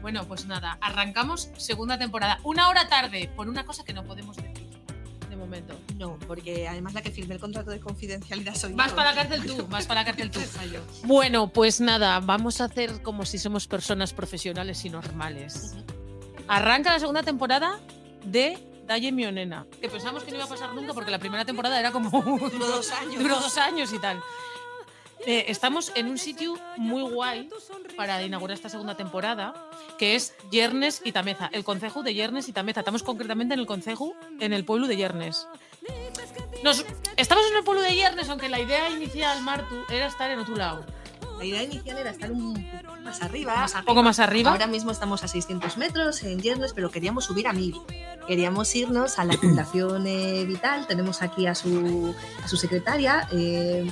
Bueno, pues nada, arrancamos segunda temporada. Una hora tarde, por una cosa que no podemos decir de momento. No, porque además la que firme el contrato de confidencialidad soy Vas yo. para la cárcel tú, vas para la cárcel tú. Bueno, pues nada, vamos a hacer como si somos personas profesionales y normales. Arranca la segunda temporada de Dalle Mionena, que pensamos que no iba a pasar nunca porque la primera temporada era como... Duró dos años. Duró dos años y tal. Eh, estamos en un sitio muy guay para inaugurar esta segunda temporada, que es Yernes y Tameza, el concejo de Yernes y Tameza. Estamos concretamente en el concejo, en el pueblo de Yernes. Nos, estamos en el pueblo de Yernes, aunque la idea inicial, Martu, era estar en otro lado. La idea inicial era estar un poco más arriba. Más Un poco más arriba. Ahora mismo estamos a 600 metros en Yernes, pero queríamos subir a 1000. Queríamos irnos a la Fundación eh, Vital. Tenemos aquí a su, a su secretaria, eh,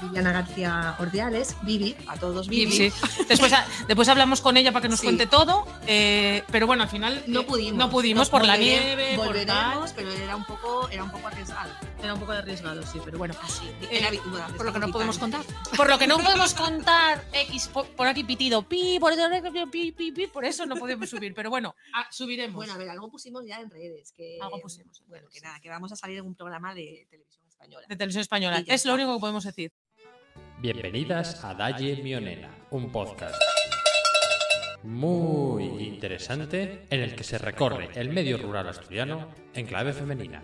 Viviana García Ordiales, Vivi, a todos Vivi. Sí. Después, después hablamos con ella para que nos Sí. cuente todo, eh, pero bueno, al final No eh, pudimos. No pudimos Nos por la nieve, por. Volveremos, pero era un poco, era un poco arriesgado. Era un poco arriesgado, sí, pero bueno. Así, Eh, era por lo que no podemos contar. Por lo que no podemos contar, X, por, por aquí pitido, pi, por eso, pi, pi, pi, por eso no podemos subir. Pero bueno, ah, subiremos. Bueno, a ver, algo pusimos ya en redes. Que, Algo pusimos en Bueno, que nada, que vamos a salir en un programa de televisión española. de televisión española. Es lo único que podemos decir. Bienvenidas a Dalle Mionena, un podcast muy interesante en el que se recorre el medio rural asturiano en clave femenina.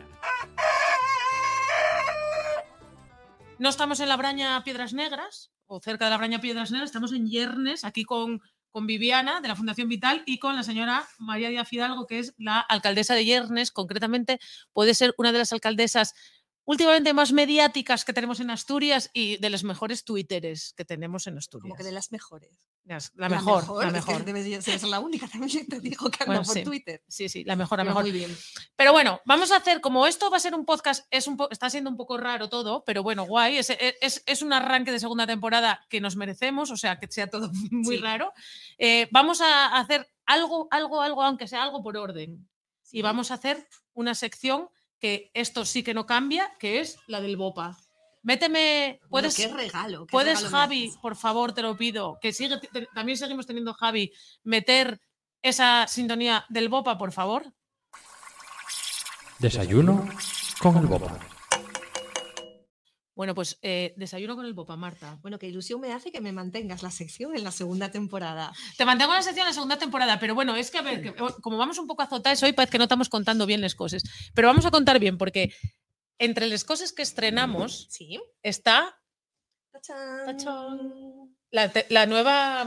No estamos en la Braña Piedras Negras, o cerca de la Braña Piedras Negras, estamos en Yernes, aquí con, con Viviana, de la Fundación Vital, y con la señora María Díaz Fidalgo, que es la alcaldesa de Yernes. Concretamente, puede ser una de las alcaldesas últimamente más mediáticas que tenemos en Asturias y de los mejores twitteres que tenemos en Asturias. Como que de las mejores. Las- La mejor, la es que mejor. debes ser la única, también te digo que anda Bueno, por sí. Twitter. Sí, sí, la mejor, la mejor. Muy bien. Pero bueno, vamos a hacer, como esto va a ser un podcast, es un po- está siendo un poco raro todo, pero bueno, guay, es, es- es un arranque de segunda temporada que nos merecemos, o sea, que sea todo muy Sí. raro. Eh, vamos a hacer algo, algo, algo, aunque sea algo por orden. Y vamos a hacer una sección que esto sí que no cambia, que es la del BOPA. Méteme, Bueno, puedes, qué regalo. qué puedes regalo Javi, por favor, te lo pido, que sigue, te- también seguimos teniendo Javi, meter esa sintonía del BOPA, por favor. Desayuno con el Boba. Bueno, pues eh, desayuno con el Bopa, Marta. Bueno, qué ilusión me hace que me mantengas la sección en la segunda temporada. Te mantengo en la sección en la segunda temporada, pero bueno, es que a ver, que, o- como vamos un poco azotados hoy, parece que no estamos contando bien las cosas. Pero vamos a contar bien, porque entre las cosas que estrenamos Sí. está Tachán. Tachán. la, te- la nueva.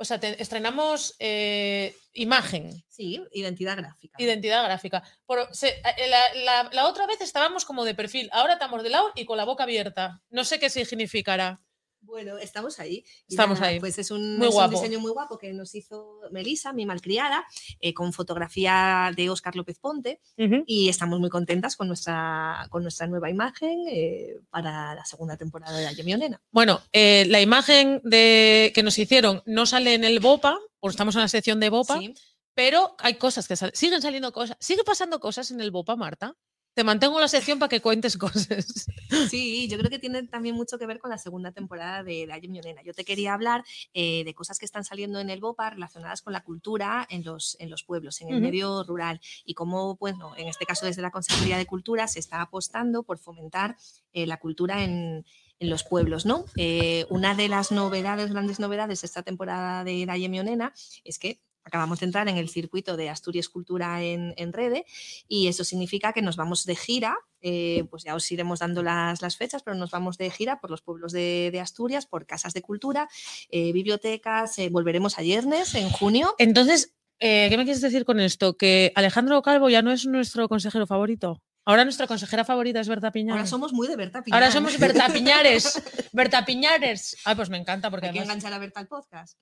O sea, te- estrenamos eh, imagen, Sí, identidad gráfica. identidad gráfica. Por- se- eh, la, la- la otra vez estábamos como de perfil, ahora estamos de lado y con la boca abierta. No sé qué significará. Bueno, estamos ahí. Y Estamos ahí. Pues es un, Muy es un guapo. diseño muy guapo que nos hizo Melisa, mi malcriada, eh, con fotografía de Óscar López Ponte. Y estamos muy contentas con nuestra, con nuestra nueva imagen eh, para la segunda temporada de La Nena. Bueno, eh, la imagen de, que nos hicieron no sale en el BOPA, porque estamos en la sección de BOPA, Sí. pero hay cosas que salen. Siguen saliendo cosas. Sigue pasando cosas en el BOPA, Marta. Te mantengo en la sección para que cuentes cosas. Sí, yo creo que tiene también mucho que ver con la segunda temporada de La Nena. Yo te quería hablar eh, de cosas que están saliendo en el BOPA relacionadas con la cultura en los, en los pueblos, en el medio rural y cómo, bueno, en este caso desde la Consejería de Cultura se está apostando por fomentar eh, la cultura en, en los pueblos, ¿no? Eh, una de las novedades, grandes novedades de esta temporada de La Nena es que acabamos de entrar en el circuito de Asturias Cultura en, en Rede y eso significa que nos vamos de gira, eh, pues ya os iremos dando las, las fechas, pero nos vamos de gira por los pueblos de, de Asturias, por casas de cultura, eh, bibliotecas, eh, volveremos a Yernes en junio. Entonces, ¿qué me quieres decir con esto? Que Alejandro Calvo ya no es nuestro consejero favorito. Ahora nuestra consejera favorita es Berta Piñares. Ahora somos muy de Berta Ahora Piñán. somos Berta Piñares. Berta Piñares. Ah, pues me encanta porque Hay que además, enganchar a Berta al podcast.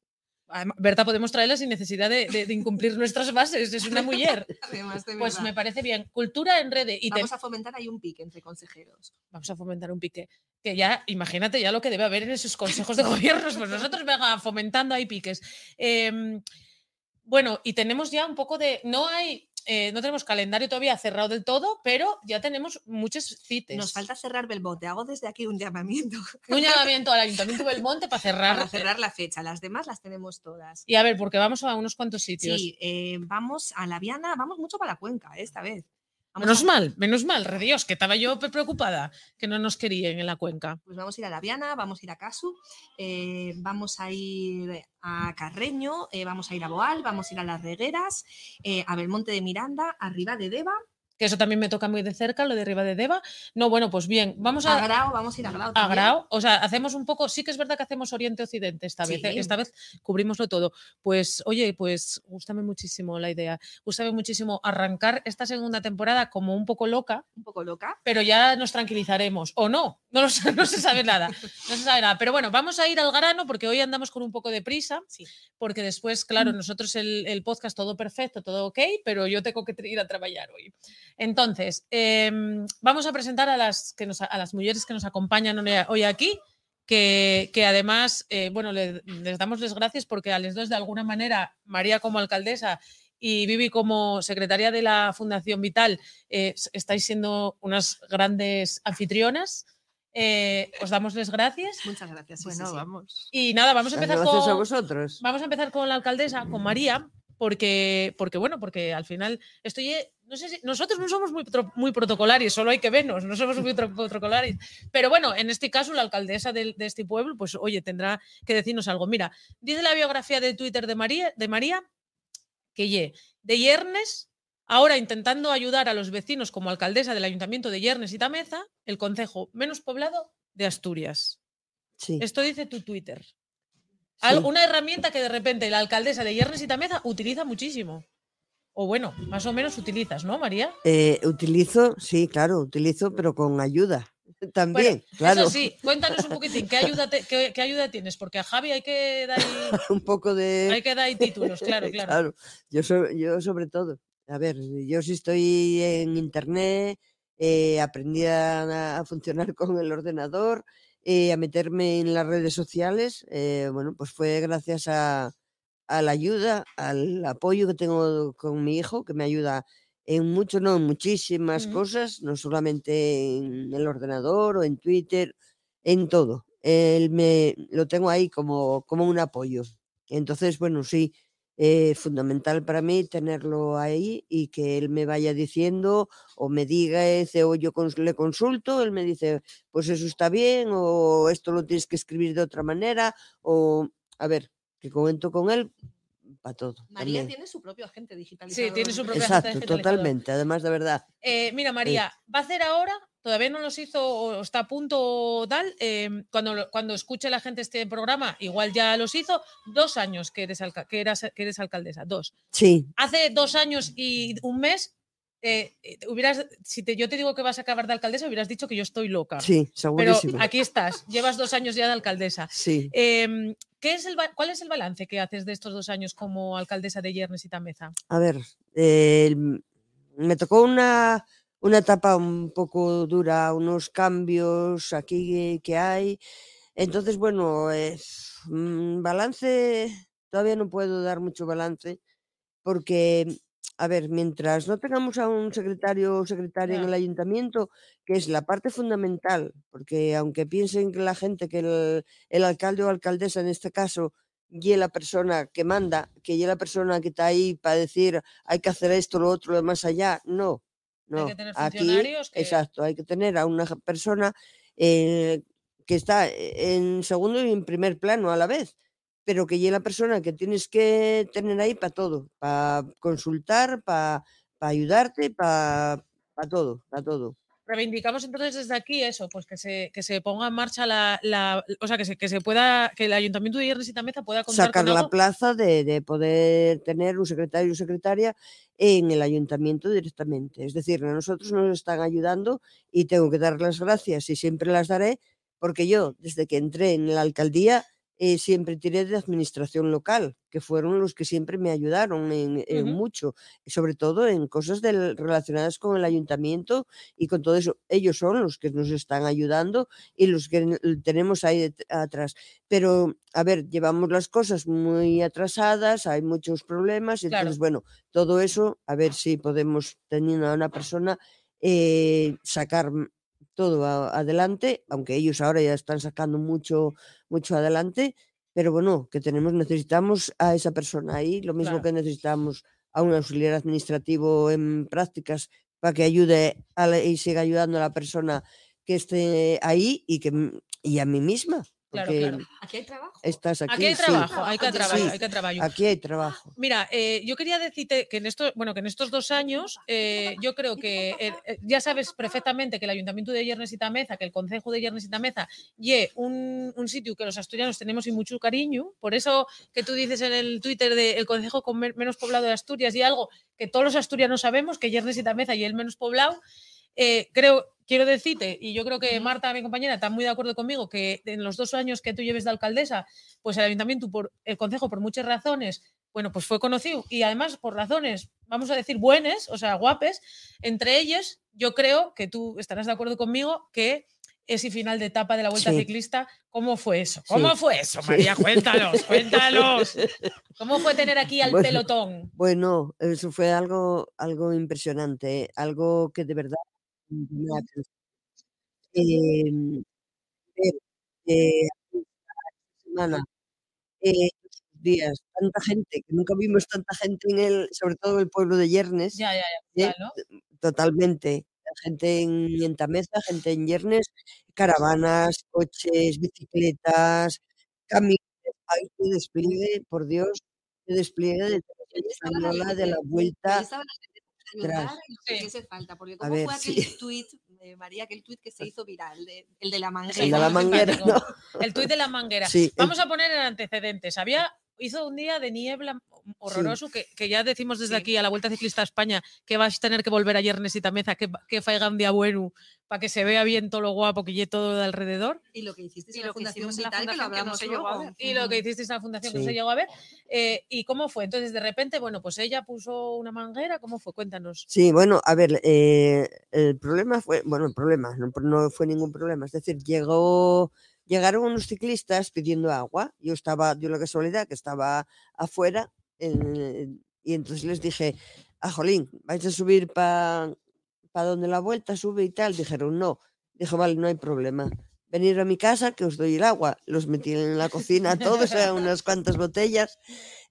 Berta podemos traerla sin necesidad de, de- de incumplir nuestras bases. Es una mujer. Además, Pues me parece bien. Cultura en red y te- Vamos a fomentar ahí un pique entre consejeros. vamos a fomentar un pique. Que ya, imagínate ya lo que debe haber en esos consejos de gobiernos, pues nosotros venga fomentando ahí piques. Em, bueno, y tenemos ya un poco de. No hay. Eh, no tenemos calendario todavía cerrado del todo, pero ya tenemos muchos cites. Nos falta cerrar Belmonte. Hago desde aquí un llamamiento un llamamiento al Ayuntamiento Belmonte para cerrar. para cerrar la fecha. Las demás las tenemos todas. Y a ver, porque vamos a unos cuantos sitios. Sí, eh, vamos a la Viana, vamos mucho para la cuenca eh, esta vez. Menos mal, menos mal, re Dios, que estaba yo preocupada que no nos querían en la cuenca. Pues vamos a ir a La Viana, vamos a ir a Casu, eh, vamos a ir a Carreño, eh, vamos a ir a Boal, vamos a ir a Las Regueras, eh, a Belmonte de Miranda, arriba de Deva, Que eso también me toca muy de cerca, lo de arriba de Deva. No, bueno, pues bien, vamos a a, Grao, vamos a ir a Grao. a. Grao. O sea, hacemos un poco, sí que es verdad que hacemos Oriente-Occidente esta vez. ¿eh? Esta vez cubrimoslo todo. Pues, oye, pues gústame muchísimo la idea. Gústame muchísimo arrancar esta segunda temporada como un poco loca, Un poco loca. pero ya nos tranquilizaremos. O no, no, lo no se sabe nada. No se sabe nada. Pero bueno, vamos a ir al grano porque hoy andamos con un poco de prisa. Sí. Porque después, claro, nosotros el, el podcast todo perfecto, todo ok, pero yo tengo que ir a trabajar hoy. Entonces, em, vamos a presentar a las, que nos, a las mujeres que nos acompañan hoy- hoy aquí. Que, que además, eh, bueno, le- les damos las gracias porque a las dos, de alguna manera, María como alcaldesa y Vivi como secretaria de la Fundación Vital, eh, estáis siendo unas grandes anfitrionas. Eh, os damos las gracias. Muchas gracias. sí, Bueno, sí, sí. vamos. Y nada, vamos a empezar Gracias a con, vosotros. Vamos a empezar con la alcaldesa, con María, porque, porque bueno, porque al final estoy, no sé si, nosotros no somos muy, protocolarios, solo hay que vernos, no somos muy protocolarios. Pero bueno, en este caso la alcaldesa de, este pueblo, pues oye, tendrá que decirnos algo. Mira, dice la biografía de Twitter de María, de María que ye, de Yernes, ahora intentando ayudar a los vecinos como alcaldesa del ayuntamiento de Yernes y Tameza, el concejo menos poblado de Asturias. Sí. Esto dice tu Twitter. Sí. Una herramienta que de repente la alcaldesa de Yernes y Tameza utiliza muchísimo. O bueno, más o menos utilizas, ¿no, María? Eh, utilizo, sí, claro, utilizo, pero con ayuda también, claro. Eso sí, cuéntanos un poquitín, ¿qué ayuda, te- qué, qué ayuda tienes? Porque a Javi hay que dar, ahí- Un poco de. hay que dar títulos, claro, claro. Yo, so- yo sobre todo. A ver, yo sí estoy en internet, eh, aprendí a, a funcionar con el ordenador, eh, a meterme en las redes sociales. eh, bueno, pues fue gracias a, a la ayuda, al apoyo que tengo con mi hijo, que me ayuda en mucho, no, en muchísimas cosas, no solamente en el ordenador o en Twitter, en todo. Él me lo tengo ahí como, como un apoyo. Entonces, bueno, sí, eh, fundamental para mí tenerlo ahí y que él me vaya diciendo o me diga, ese, o yo cons- le consulto, él me dice, pues eso está bien, o esto lo tienes que escribir de otra manera, o a ver, que comento con él para todo. María también. tiene su propio agente digitalizador. tiene su propio Exacto, agente totalmente, además de verdad. Eh, mira, María, va a hacer ahora, todavía no los hizo o está a punto o tal, eh, cuando, cuando escuche la gente este programa, igual ya los hizo, dos años que eres, alca- que eras, que eres alcaldesa, dos. Sí, Hace dos años y un mes, eh, eh, hubieras, si te, yo te digo que vas a acabar de alcaldesa, hubieras dicho que yo estoy loca. sí, Pero segurísimo. aquí estás, llevas dos años ya de alcaldesa. Sí. Em, ¿qué es el, ¿Cuál es el balance que haces de estos dos años como alcaldesa de Yernes y Tameza? A ver, eh, me tocó una, una etapa un poco dura, unos cambios aquí que hay. Entonces, bueno, mm, balance, todavía no puedo dar mucho balance porque, a ver, mientras no tengamos a un secretario o secretaria en el ayuntamiento, que es la parte fundamental, porque aunque piensen que la gente que el, el alcalde o alcaldesa en este caso y la persona que manda, que y la persona que está ahí para decir hay que hacer esto, lo otro, lo más allá, no. No, que tener aquí, funcionarios que- exacto, hay que tener a una persona eh, que está en segundo y en primer plano a la vez, pero que y la persona que tienes que tener ahí para todo, para consultar, para ayudarte, para todo, para todo. Reivindicamos entonces desde aquí eso, pues que se, que se ponga en marcha la, la- o sea, que se, que se pueda, que el Ayuntamiento de Yernes y Tameza pueda contar sacar con la plaza de, de poder tener un secretario o secretaria en el ayuntamiento directamente. Es decir, a nosotros nos están ayudando y tengo que dar las gracias y siempre las daré porque yo, desde que entré en la alcaldía, eh, siempre tiré de administración local, que fueron los que siempre me ayudaron en, en Ujú. mucho, sobre todo en cosas del- relacionadas con el ayuntamiento y con todo eso. Ellos son los que nos están ayudando y los que tenemos ahí atrás. Pero, a ver, llevamos las cosas muy atrasadas, hay muchos problemas, Claro. entonces, bueno, todo eso, a ver si podemos, teniendo a una persona, eh, sacar todo a- adelante, aunque ellos ahora ya están sacando mucho, mucho adelante, pero bueno, que tenemos, necesitamos a esa persona ahí, lo mismo Claro. que necesitamos a un auxiliar administrativo en prácticas para que ayude a la- y siga ayudando a la persona que esté ahí y que y a mí misma, Claro, porque claro. Aquí hay trabajo. estás aquí. Aquí hay sí, trabajo, hay que sí. hay que trabajo. aquí hay trabajo. Mira, eh, yo quería decirte que en estos, bueno, que en estos dos años, eh, yo creo que eh, ya sabes perfectamente que el Ayuntamiento de Yernes y Tameza, que el Concejo de Yernes y Tameza, y un, un sitio que los asturianos tenemos y mucho cariño. Por eso que tú dices en el Twitter del Concejo con men- menos poblado de Asturias y algo que todos los asturianos sabemos, que Yernes y Tameza y el menos poblado. eh, creo, quiero decirte, y yo creo que Marta, mi compañera, está muy de acuerdo conmigo, que en los dos años que tú lleves de alcaldesa, pues el ayuntamiento, por el concejo, por muchas razones, bueno, pues fue conocido y además por razones, vamos a decir, buenas, o sea, guapes, entre ellas, yo creo que tú estarás de acuerdo conmigo que ese final de etapa de la Vuelta Sí. Ciclista, ¿cómo fue eso? ¿Cómo Sí. fue eso, Sí. María? Cuéntanos, cuéntanos. ¿Cómo fue tener aquí al Bueno. pelotón? Bueno, eso fue algo, algo impresionante, ¿eh? algo que de verdad ver, eh, esta semana, eh, días, tanta gente, que nunca vimos tanta gente en el, sobre todo en el pueblo de Yernes, Ya, ya, ya, ¿eh? total, ¿no? totalmente. Gente en, en Tameza, gente en Yernes, caravanas, coches, bicicletas, camiones. Ay, qué despliegue, por Dios, qué despliegue de de la eh, vuelta. Que Sí. hiciese falta, porque A ¿cómo ver, fue aquel sí. tuit, eh, María, aquel tuit que se hizo viral, de- el de la manguera? El de la manguera. El tuit de la manguera. Sí, el- Vamos a poner en antecedentes. Había, hizo un día de niebla horroroso que, que ya decimos desde Sí. aquí a la Vuelta Ciclista a España que vas a tener que volver a Yernes y Tameza, que, que faiga un día bueno para que se vea bien todo lo guapo que lleve todo de alrededor. Y lo que hiciste Y en la Fundación que lo hablamos se llegó a luego. ver. Y lo que hicisteis en la fundación que no se llegó a ver. Eh, ¿Y cómo fue? Entonces, de repente, bueno, pues ella puso una manguera. ¿Cómo fue? Cuéntanos. Sí, bueno, a ver, eh, el problema fue, bueno, el problema, no, no fue ningún problema, es decir, llegó, llegaron unos ciclistas pidiendo agua, yo estaba, dio la casualidad que estaba afuera, en- y entonces les dije, ah, jolín, ¿vais a subir para donde la vuelta sube y tal? Dijeron, no, dije, vale, no hay problema. Venir a mi casa, que os doy el agua. Los metí en la cocina todos, eran unas cuantas botellas,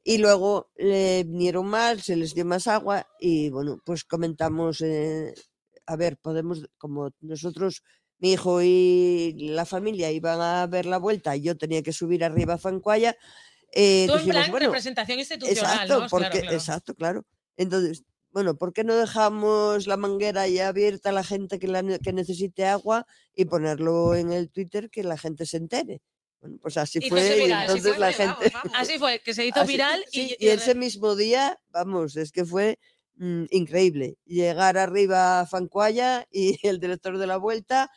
y luego le vinieron más, se les dio más agua y bueno, pues comentamos, eh, a ver, podemos, como nosotros, mi hijo y la familia iban a ver la vuelta y yo tenía que subir arriba a Fancuaya, eh, Tú en dijimos, plan bueno, representación institucional, exacto, ¿no? porque, Claro, claro. exacto, claro. Entonces, bueno, ¿por qué no dejamos la manguera ya abierta a la gente que, la, que necesite agua y ponerlo en el Twitter que la gente se entere? Bueno, pues así fue y viral, así entonces fue, la vamos, gente... vamos. Así fue, que se hizo Así- viral sí, y, y ese mismo día, vamos, es que fue mm, increíble. Llegar arriba a Fancuaya y el director de la vuelta,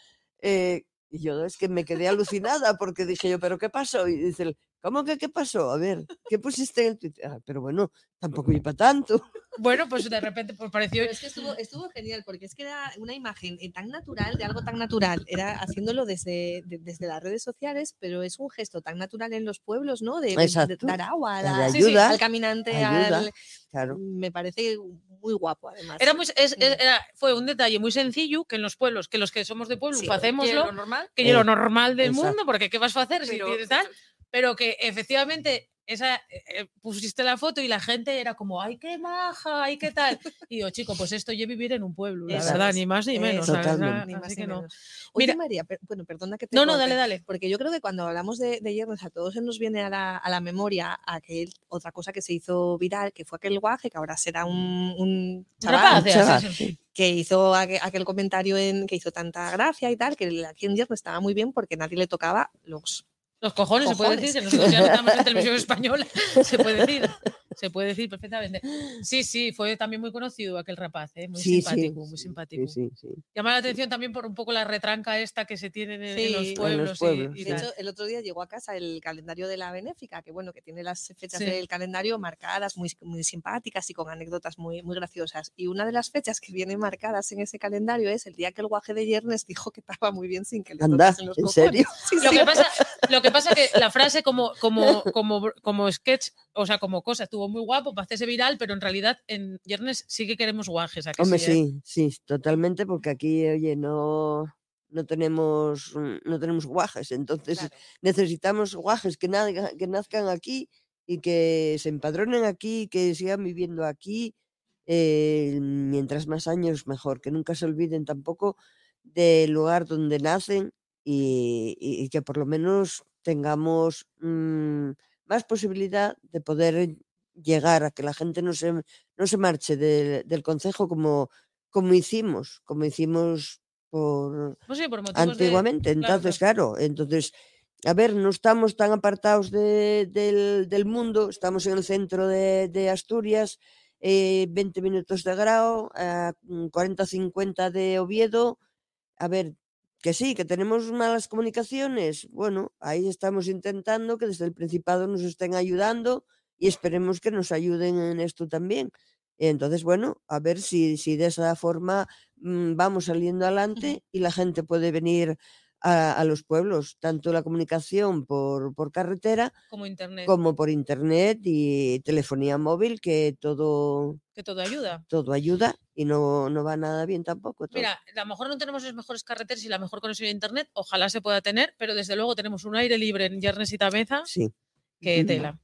eh, y yo es que me quedé alucinada porque dije yo, ¿pero qué pasó? Y dice, ¿cómo que qué pasó? A ver, ¿qué pusiste en el Twitter? "Ah, pero bueno, tampoco iba tanto. bueno, pues de repente pues pareció Pero es que estuvo, estuvo genial, porque es que era una imagen eh, tan natural, de algo tan natural, era haciéndolo desde, de- desde las redes sociales, pero es un gesto tan natural en los pueblos, ¿no? De, de- de Exacto. dar agua a La Sí, sí, ayuda, al caminante, ayuda, al- claro. me parece muy guapo además. Era muy, es- es- Mm. era- fue un detalle muy sencillo que en los pueblos, que los que somos de pueblo, Sí, hacémoslo, lo normal. que es lo Eh, normal del exacto. mundo, porque ¿qué vas a hacer si tienes tal? Pero que efectivamente esa, eh, eh, pusiste la foto y la gente era como, ay, qué maja, ay, qué tal. Y yo, chico, pues esto yo vivir en un pueblo, la Eso verdad, ni más ni menos. Totalmente. Ni así más que ni no. menos. Oye, Mira- María, per- bueno, perdona que te No, no, dale, dale. Porque yo creo que cuando hablamos de, de Yernes, a todos se nos viene a la, a la memoria aquel, otra cosa que se hizo viral, que fue aquel guaje, que ahora será un, un chaval, Rapaz, ya, chaval, sí, sí. sí. que hizo aquel, aquel comentario en, que hizo tanta gracia y tal, que el- aquí en Yernes estaba muy bien porque nadie le tocaba los... Los cojones, se puede decir, que nosotros ya no estamos en televisión española, se puede decir. Se puede decir perfectamente. Sí, sí, fue también muy conocido aquel rapaz, ¿eh? muy Sí, sí, simpático, muy sí, simpático. Sí, sí, sí. Llama la atención también por un poco la retranca esta que se tiene en, en los en los pueblos. y- pueblos, y De hecho, el otro día llegó a casa el calendario de la Benéfica, que bueno, que tiene las fechas Sí. del calendario marcadas, muy, muy simpáticas y con anécdotas muy, muy graciosas. Y una de las fechas que vienen marcadas en ese calendario es el día que el guaje de Yernes dijo que estaba muy bien sin que le Anda, tocasen los ¿en cojones. serio? Sí, Lo que pasa, lo que pasa que la frase como, como, como, como sketch, o sea, como cosa, estuvo muy guapo para hacerse viral, pero en realidad en Viernes sí que queremos guajes. ¿a que Hombre, sí, eh? sí, totalmente, porque aquí, oye, no, no tenemos, mm, no tenemos guajes, entonces Claro. necesitamos guajes que, nazca- que nazcan aquí y que se empadronen aquí, que sigan viviendo aquí, eh, mientras más años mejor, que nunca se olviden tampoco del lugar donde nacen y, que por lo menos tengamos mm, más posibilidad de poder llegar a que la gente no se, no se marche del, del concejo como, como hicimos, como hicimos por Pues sí, por motivos de- antiguamente. claro, Entonces, claro, entonces, a ver, no estamos tan apartados de- del, del mundo, estamos en el centro de, de Asturias, eh, 20 minutos de Grao, a 40-50 de Oviedo. A ver, que sí, que tenemos malas comunicaciones. Bueno, ahí estamos intentando que desde el Principado nos estén ayudando y esperemos que nos ayuden en esto también. Entonces, bueno, a ver si, si de esa forma mm, vamos saliendo adelante y la gente puede venir a, a los pueblos, tanto la comunicación por, por carretera como internet, como por internet y telefonía móvil, que todo, que todo ayuda. todo ayuda y no, no va nada bien tampoco. todo. Mira, a lo mejor no tenemos las mejores carreteras y la mejor conexión a internet, ojalá se pueda tener, pero desde luego tenemos un aire libre en Yernes y Tabeza Sí. Que tela.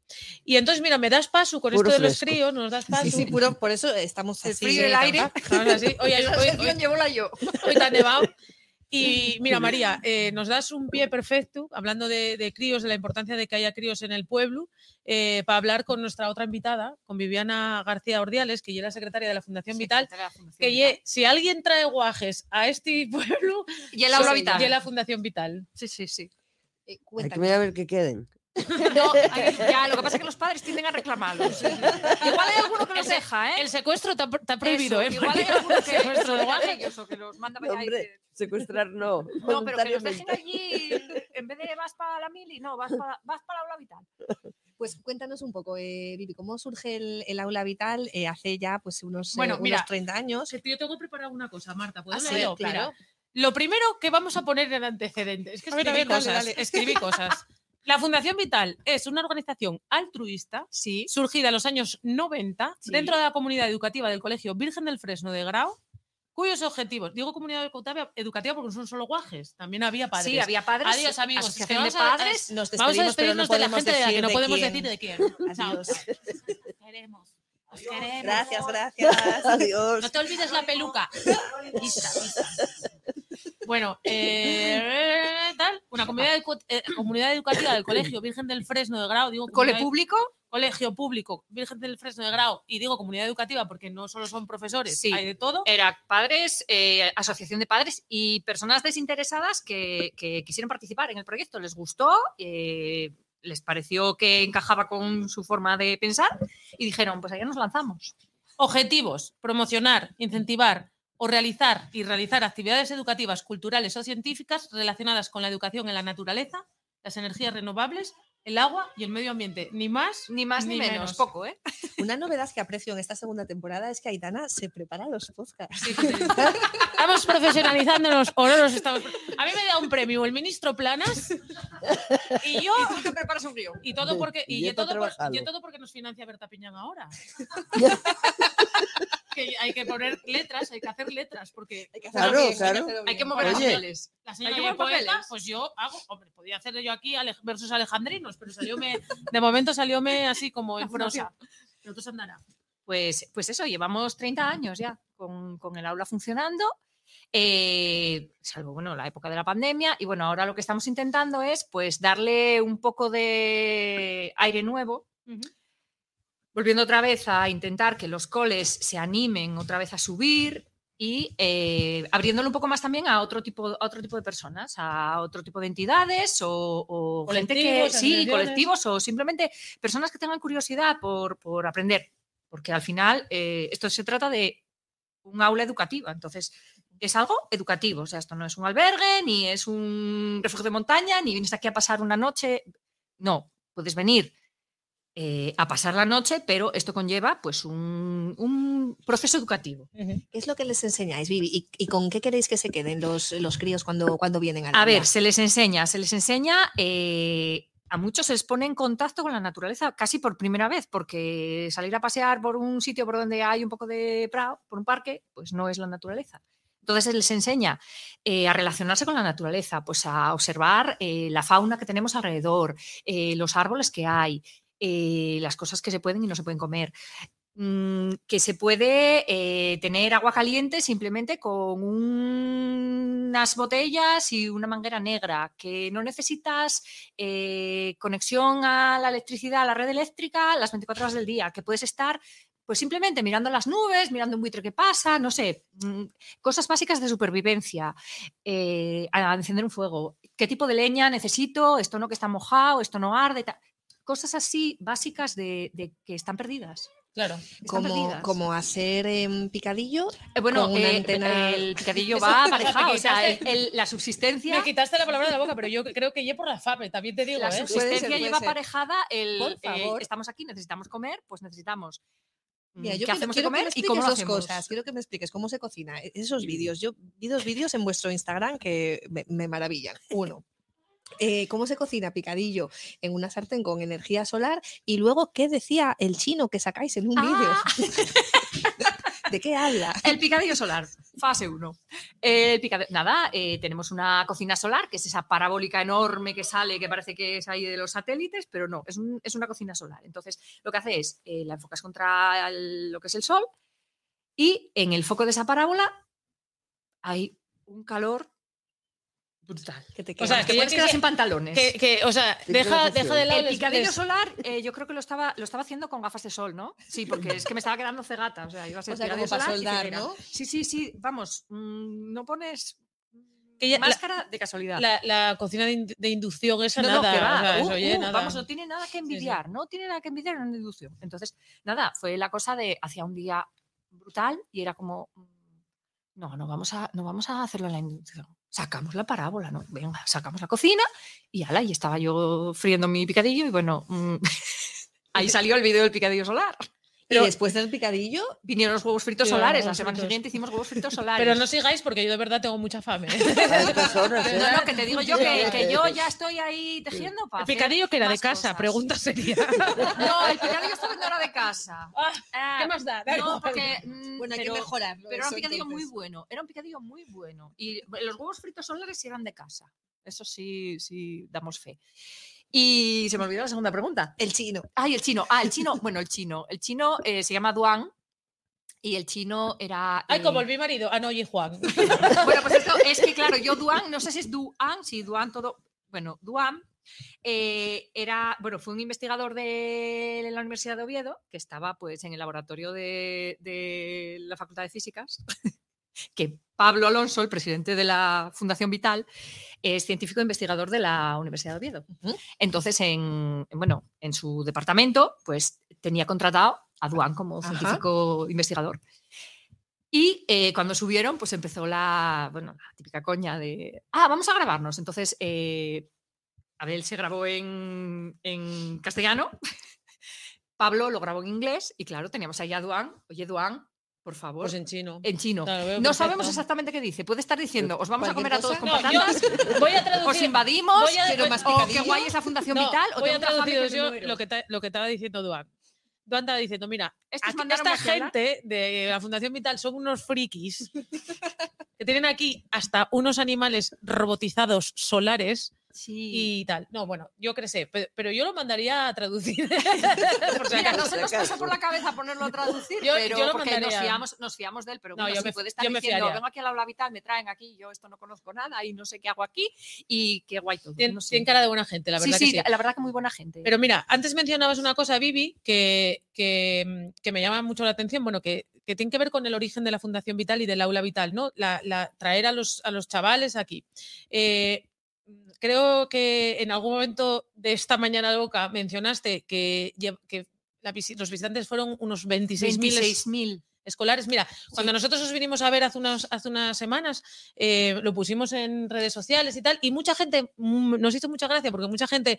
Y entonces, mira, me das paso con Puro esto de los críos, nos das paso. Sí, sí, puro, por eso estamos El así. frío y el tan- aire. Así. Hoy, hoy- hoy- llevóla yo. hoy ha nevado. Y mira, María, eh, nos das un pie perfecto, hablando de, de críos, de la importancia de que haya críos en el pueblo, eh, para hablar con nuestra otra invitada, con Viviana García Ordiales, que ya es la secretaria de la Fundación Vital, que ye- si alguien trae guajes a este pueblo, Y la Fundación Vital. Sí, sí, sí. Eh, Hay que ver que queden. No, ya, lo que pasa es que los padres tienden a reclamarlos. Igual hay alguno que los deja, ¿eh? El secuestro está, está prohibido, Eso, ¿eh? Igual hay alguno que el secuestro de de guajes. ellos o que los manda para allá que- secuestrar no. No, pero que los dejen allí en vez de vas para la mili, no, vas para, vas para aula vital. Pues cuéntanos un poco, eh, Vivi, ¿cómo surge el, el aula vital eh, hace ya pues unos, eh, Bueno, unos mira, 30 años? Que Yo tengo preparado una cosa, Marta. ¿Puedo Ah, sí, claro. Mira, lo primero que vamos a poner en antecedentes es que escribí ver, dale, cosas. dale. Escribí cosas. La Fundación Vital es una organización altruista Sí. surgida en los años 90 Sí. dentro de la comunidad educativa del Colegio Virgen del Fresno de Grau, cuyos objetivos, digo comunidad educativa, porque no son solo guajes, también había padres. Sí, había padres. Adiós, amigos. Es que de a- padres. Nos Vamos a despedimos, pero no despedirnos de la gente de la que no de podemos quién. decir de quién. Adiós. Os queremos. Os queremos. Gracias, gracias. Adiós. No te olvides la peluca. Bueno, eh, tal, una comunidad, edu- eh, comunidad educativa del Colegio Virgen del Fresno de Grau, digo Cole público. Colegio Público Virgen del Fresno de Grau, y digo comunidad educativa porque no solo son profesores, Sí. hay de todo. Era padres, eh, asociación de padres y personas desinteresadas que, que quisieron participar en el proyecto. Les gustó, les pareció que encajaba con su forma de pensar y dijeron, pues allá nos lanzamos. Objetivos: promocionar, incentivar o realizar y realizar actividades educativas, culturales o científicas relacionadas con la educación en la naturaleza, las energías renovables, el agua y el medio ambiente. Ni más Ni más ni, Ni menos, menos. poco, ¿eh? Una novedad que aprecio en esta segunda temporada es que Aitana se prepara los podcasts. Sí. Estamos profesionalizándonos o no nos estamos. A mí me da un premio el ministro Planas y yo. Y tú te preparas un guion. Y todo porque, y, Y yo todo, por- trabajarlo. y todo porque nos financia Berta Piñán ahora. que hay que poner letras, hay que hacer letras, porque Hay que Claro, hacerlo bien, claro. hacerlo Hay que bien. mover Oye. papeles. la Hay señora que poeta, pues yo hago, hombre, podía hacer yo aquí versos alejandrinos, pero salióme, de momento salióme así como en prosa. Pero tú andará. Pues, pues eso, llevamos 30 años ya con, con el aula funcionando, eh, salvo bueno, la época de la pandemia. Y bueno, ahora lo que estamos intentando es pues darle un poco de aire nuevo, volviendo otra vez a intentar que los coles se animen otra vez a subir, y eh, abriéndolo un poco más también a otro tipo, a otro tipo de personas, a otro tipo de entidades o, o gente que sí, colectivos o simplemente personas que tengan curiosidad por, por aprender, porque al final eh, esto se trata de un aula educativa, entonces es algo educativo, o sea, esto no es un albergue, ni es un refugio de montaña, ni vienes aquí a pasar una noche, no, puedes venir eh, a pasar la noche, pero esto conlleva pues un, un proceso educativo. ¿Qué es lo que les enseñáis, Vivi? ¿Y, y con qué queréis que se queden los, los críos cuando, cuando vienen A aula? ver, se les enseña, se les enseña, eh, a muchos se les pone en contacto con la naturaleza casi por primera vez, porque salir a pasear por un sitio por donde hay un poco de prado, por un parque, pues no es la naturaleza. Entonces se les enseña eh, a relacionarse con la naturaleza, pues a observar eh, la fauna que tenemos alrededor, eh, los árboles que hay, eh, las cosas que se pueden y no se pueden comer. Mm, que se puede eh, tener agua caliente simplemente con un- unas botellas y una manguera negra, que no necesitas eh, conexión a la electricidad, a la red eléctrica las 24 horas del día, que puedes estar pues simplemente mirando las nubes, mirando un buitre que pasa, no sé, mm, cosas básicas de supervivencia, eh, encender un fuego, qué tipo de leña necesito, esto no que está mojado, esto no arde, cosas así básicas de, de que están perdidas. Claro. Como, hacer em, picadillo. Eh, bueno, con una eh, antena- el picadillo va aparejado, me o sea, el- quitaste- el- la subsistencia, Me quitaste la palabra de la boca, pero yo creo que llevo por la FAPE, también te digo, la ¿eh? Ser, subsistencia lleva aparejada el Por eh, favor. estamos aquí, necesitamos comer, pues necesitamos mm, Mira, yo qué quiero, hacemos de quiero que me comer y cómo lo dos hacemos. cosas. Quiero que me expliques cómo se cocina. E- Esos vídeos. Yo vi dos vídeos en vuestro Instagram que me, me maravillan. Uno. Eh, cómo se cocina picadillo en una sartén con energía solar y luego qué decía el chino que sacáis en un vídeo. Ah. ¿De qué habla? El picadillo solar, fase 1. nada, eh, tenemos una cocina solar, que es esa parabólica enorme que sale, que parece que es ahí de los satélites, pero no, es, un- es una cocina solar. Entonces, lo que hace es, eh, la enfocas contra el- lo que es el sol y en el foco de esa parábola hay un calor brutal. Que te O sea, que ya puedes quedar sin pantalones. Que, que, o sea, Sí, deja, deja de lado El picadillo solar, eh, yo creo que lo estaba, lo estaba haciendo con gafas de sol, ¿no? Sí, porque es que me estaba quedando cegata. O sea, iba a ser O sea, picadillo solar soldar. ¿no? Sí, sí, sí. Vamos, mm, no pones Que ya- la- máscara de casualidad. la, la cocina de, in- de inducción esa no, no, nada. que va. o sea, Uh, eso, oye, uh, nada. Vamos, no tiene nada que envidiar, no tiene nada que envidiar en una inducción. Entonces, nada, fue la cosa de hacía un día brutal y era como, mm, no, no vamos a, no vamos a hacerlo en la inducción. Sacamos la parábola, ¿no? Venga, sacamos la cocina y ala, y estaba yo friendo mi picadillo y bueno, mm, ahí salió el vídeo del picadillo solar. Y después del picadillo, Vinieron los huevos fritos solares, la semana fritos. siguiente hicimos huevos fritos solares. Pero no sigáis porque yo de verdad tengo mucha fame. ¿eh? No, no, que te digo yo que, que yo ya estoy ahí tejiendo para El picadillo que era de casa, cosas. pregunta sería. No, el picadillo estaba no era de casa. Ah, Ah, ¿Qué más da? No, porque. mm, bueno, hay pero, que mejorarlo. pero era un picadillo muy bueno. Era un picadillo muy bueno. Y los huevos fritos solares eran de casa. Eso sí, sí, damos fe. Y se me olvidó la segunda pregunta. El chino. Ay, el chino. Ah, el chino. Bueno, el chino. El chino eh, se llama Duan. Y el chino era. Ay, como eh, el mi marido. Ah, no, oye, Juan. Bueno, pues esto es que, claro, yo Duan, no sé si es Duan, si Duan todo. Bueno, Duan eh, era, bueno, fue un investigador de la Universidad de Oviedo que estaba pues en el laboratorio de, de la Facultad de Físicas, que Pablo Alonso, el presidente de la Fundación Vital, es científico investigador de la Universidad de Oviedo. Entonces, en, en, bueno, en su departamento, pues tenía contratado a Duan como Ajá. científico investigador. Y eh, cuando subieron, pues empezó la, bueno, la típica coña de, ah, vamos a grabarnos. Entonces, eh, Abel se grabó en, en castellano, Pablo lo grabó en inglés y claro, teníamos ahí a Duan. Oye, Duan, por favor, Pues en chino. en chino. Claro, No sabemos exactamente qué dice. Puede estar diciendo, os vamos a comer a todos con. No, patatas, yo voy a os traducir. invadimos, voy a- quiero más o qué picadillo. guay es la Fundación No, Vital, o voy a traducir yo lo que, ta- lo que estaba diciendo Duan. Duan estaba diciendo, mira, Estos aquí- mandaron esta gente de la Fundación Vital son unos frikis que tienen aquí hasta unos animales robotizados solares Sí. y tal. No, bueno, yo creo sé, pe- pero yo lo mandaría a traducir. por si Mira, no se nos pasó por la cabeza ponerlo a traducir, Yo- pero yo lo porque nos mandaría. fiamos, nos fiamos de él, pero No, bueno, yo si me- puede estar yo diciendo, vengo aquí a la aula vital, me traen aquí, yo esto no conozco nada y no sé qué hago aquí y qué guay todo. Tien- no sé. Tiene cara de buena gente, la verdad sí, que sí. la verdad que muy buena gente. Pero mira, antes mencionabas una cosa, Vivi, que, que, que me llama mucho la atención, bueno, que, que tiene que ver con el origen de la Fundación Vital y del aula vital, ¿no? La, la- traer a los, a los chavales aquí. Eh, creo que en algún momento de esta mañana loca mencionaste que, los visitantes fueron unos 26.000 es- 26.000. escolares. Mira, cuando nosotros os vinimos a ver hace unas, hace unas semanas, eh, lo pusimos en redes sociales y tal, y mucha gente mm, nos hizo mucha gracia porque mucha gente,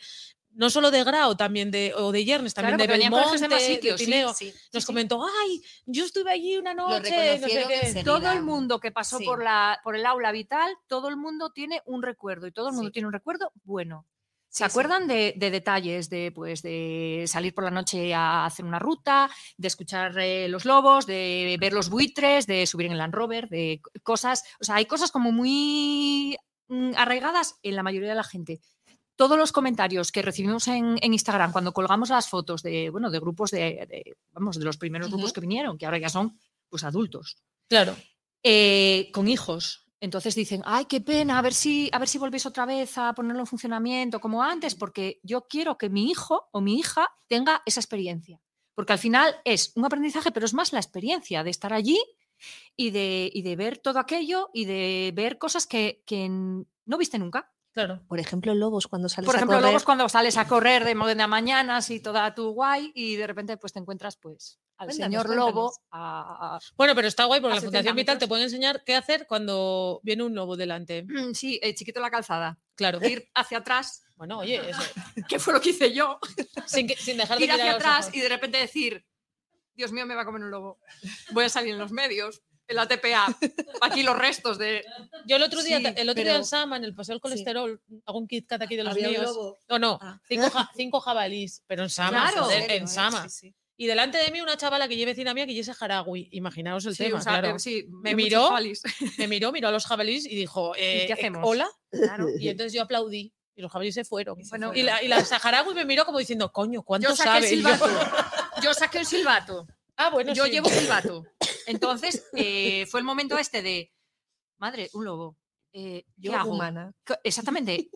no solo de Grau, también de, o de Yernes, también Claro, de Belmonte, de sitios, sí, Tineo, sí, sí, nos sí. comentó, ay, yo estuve allí una noche, no sé reconocieron qué". enseguida. todo el mundo que pasó Sí. por, la, por el aula vital, todo el mundo tiene un recuerdo y todo el mundo Sí. tiene un recuerdo bueno. Sí, ¿Se sí. acuerdan de, de detalles de, pues, de salir por la noche a hacer una ruta, de escuchar eh, los lobos, de ver los buitres, de subir en el Land Rover, de cosas? O sea, hay cosas como muy mm, arraigadas en la mayoría de la gente. Todos los comentarios que recibimos en, en Instagram cuando colgamos las fotos de, bueno, de grupos de, de, vamos, de los primeros grupos que vinieron, que ahora ya son pues adultos, Claro, eh, con hijos. Entonces dicen, ay, qué pena, a ver si, a ver si volvéis otra vez a ponerlo en funcionamiento como antes, porque yo quiero que mi hijo o mi hija tenga esa experiencia. Porque al final es un aprendizaje, pero es más la experiencia de estar allí y de, y de ver todo aquello y de ver cosas que, que no viste nunca. claro. Por ejemplo, lobos cuando sales Por a ejemplo, correr. es cuando sales a correr de moda de mañanas y toda tu guay y de repente pues te encuentras pues al Cuéntanos, señor lobo cuéntanos. a- a- Bueno, pero está guay porque la 70 Fundación Vital te puede enseñar qué hacer cuando viene un lobo delante. Mm, Sí, eh, chiquito la calzada. Claro. Ir hacia atrás, Bueno, oye, eso, que fue lo que hice yo. sin, que- sin dejar de Ir mirar hacia atrás ojos. y de repente decir, Dios mío, me va a comer un lobo. Voy a salir en los medios, en la TPA, aquí los restos de... Yo el otro día, Sí, el otro día en Sama, en el Paseo del Colesterol, hago un kit kat aquí de los míos. No, no, Ah. cinco, ja- cinco jabalís, pero en Sama, Claro. ¿En serio, en eh? Sama. Sí, sí. Y delante de mí una chavala que lleve vecina mía que es saharaui. Imaginaos el Sí, tema, o sea, claro. eh, sí, Me miró. Me miró, miró a los jabalíes y dijo, eh, qué eh, hacemos? hola. Claro. Y entonces yo aplaudí y los jabalíes se fueron. Y se fueron. Y la, y la saharaui me miró como diciendo, coño, ¿cuánto Yo saqué sabe? el Y yo, silbato. Yo saqué el silbato. ah, bueno, yo sí. llevo silbato. Entonces, eh, fue el momento este de, madre, un lobo. eh, ¿Qué Yo hago? humana. Exactamente.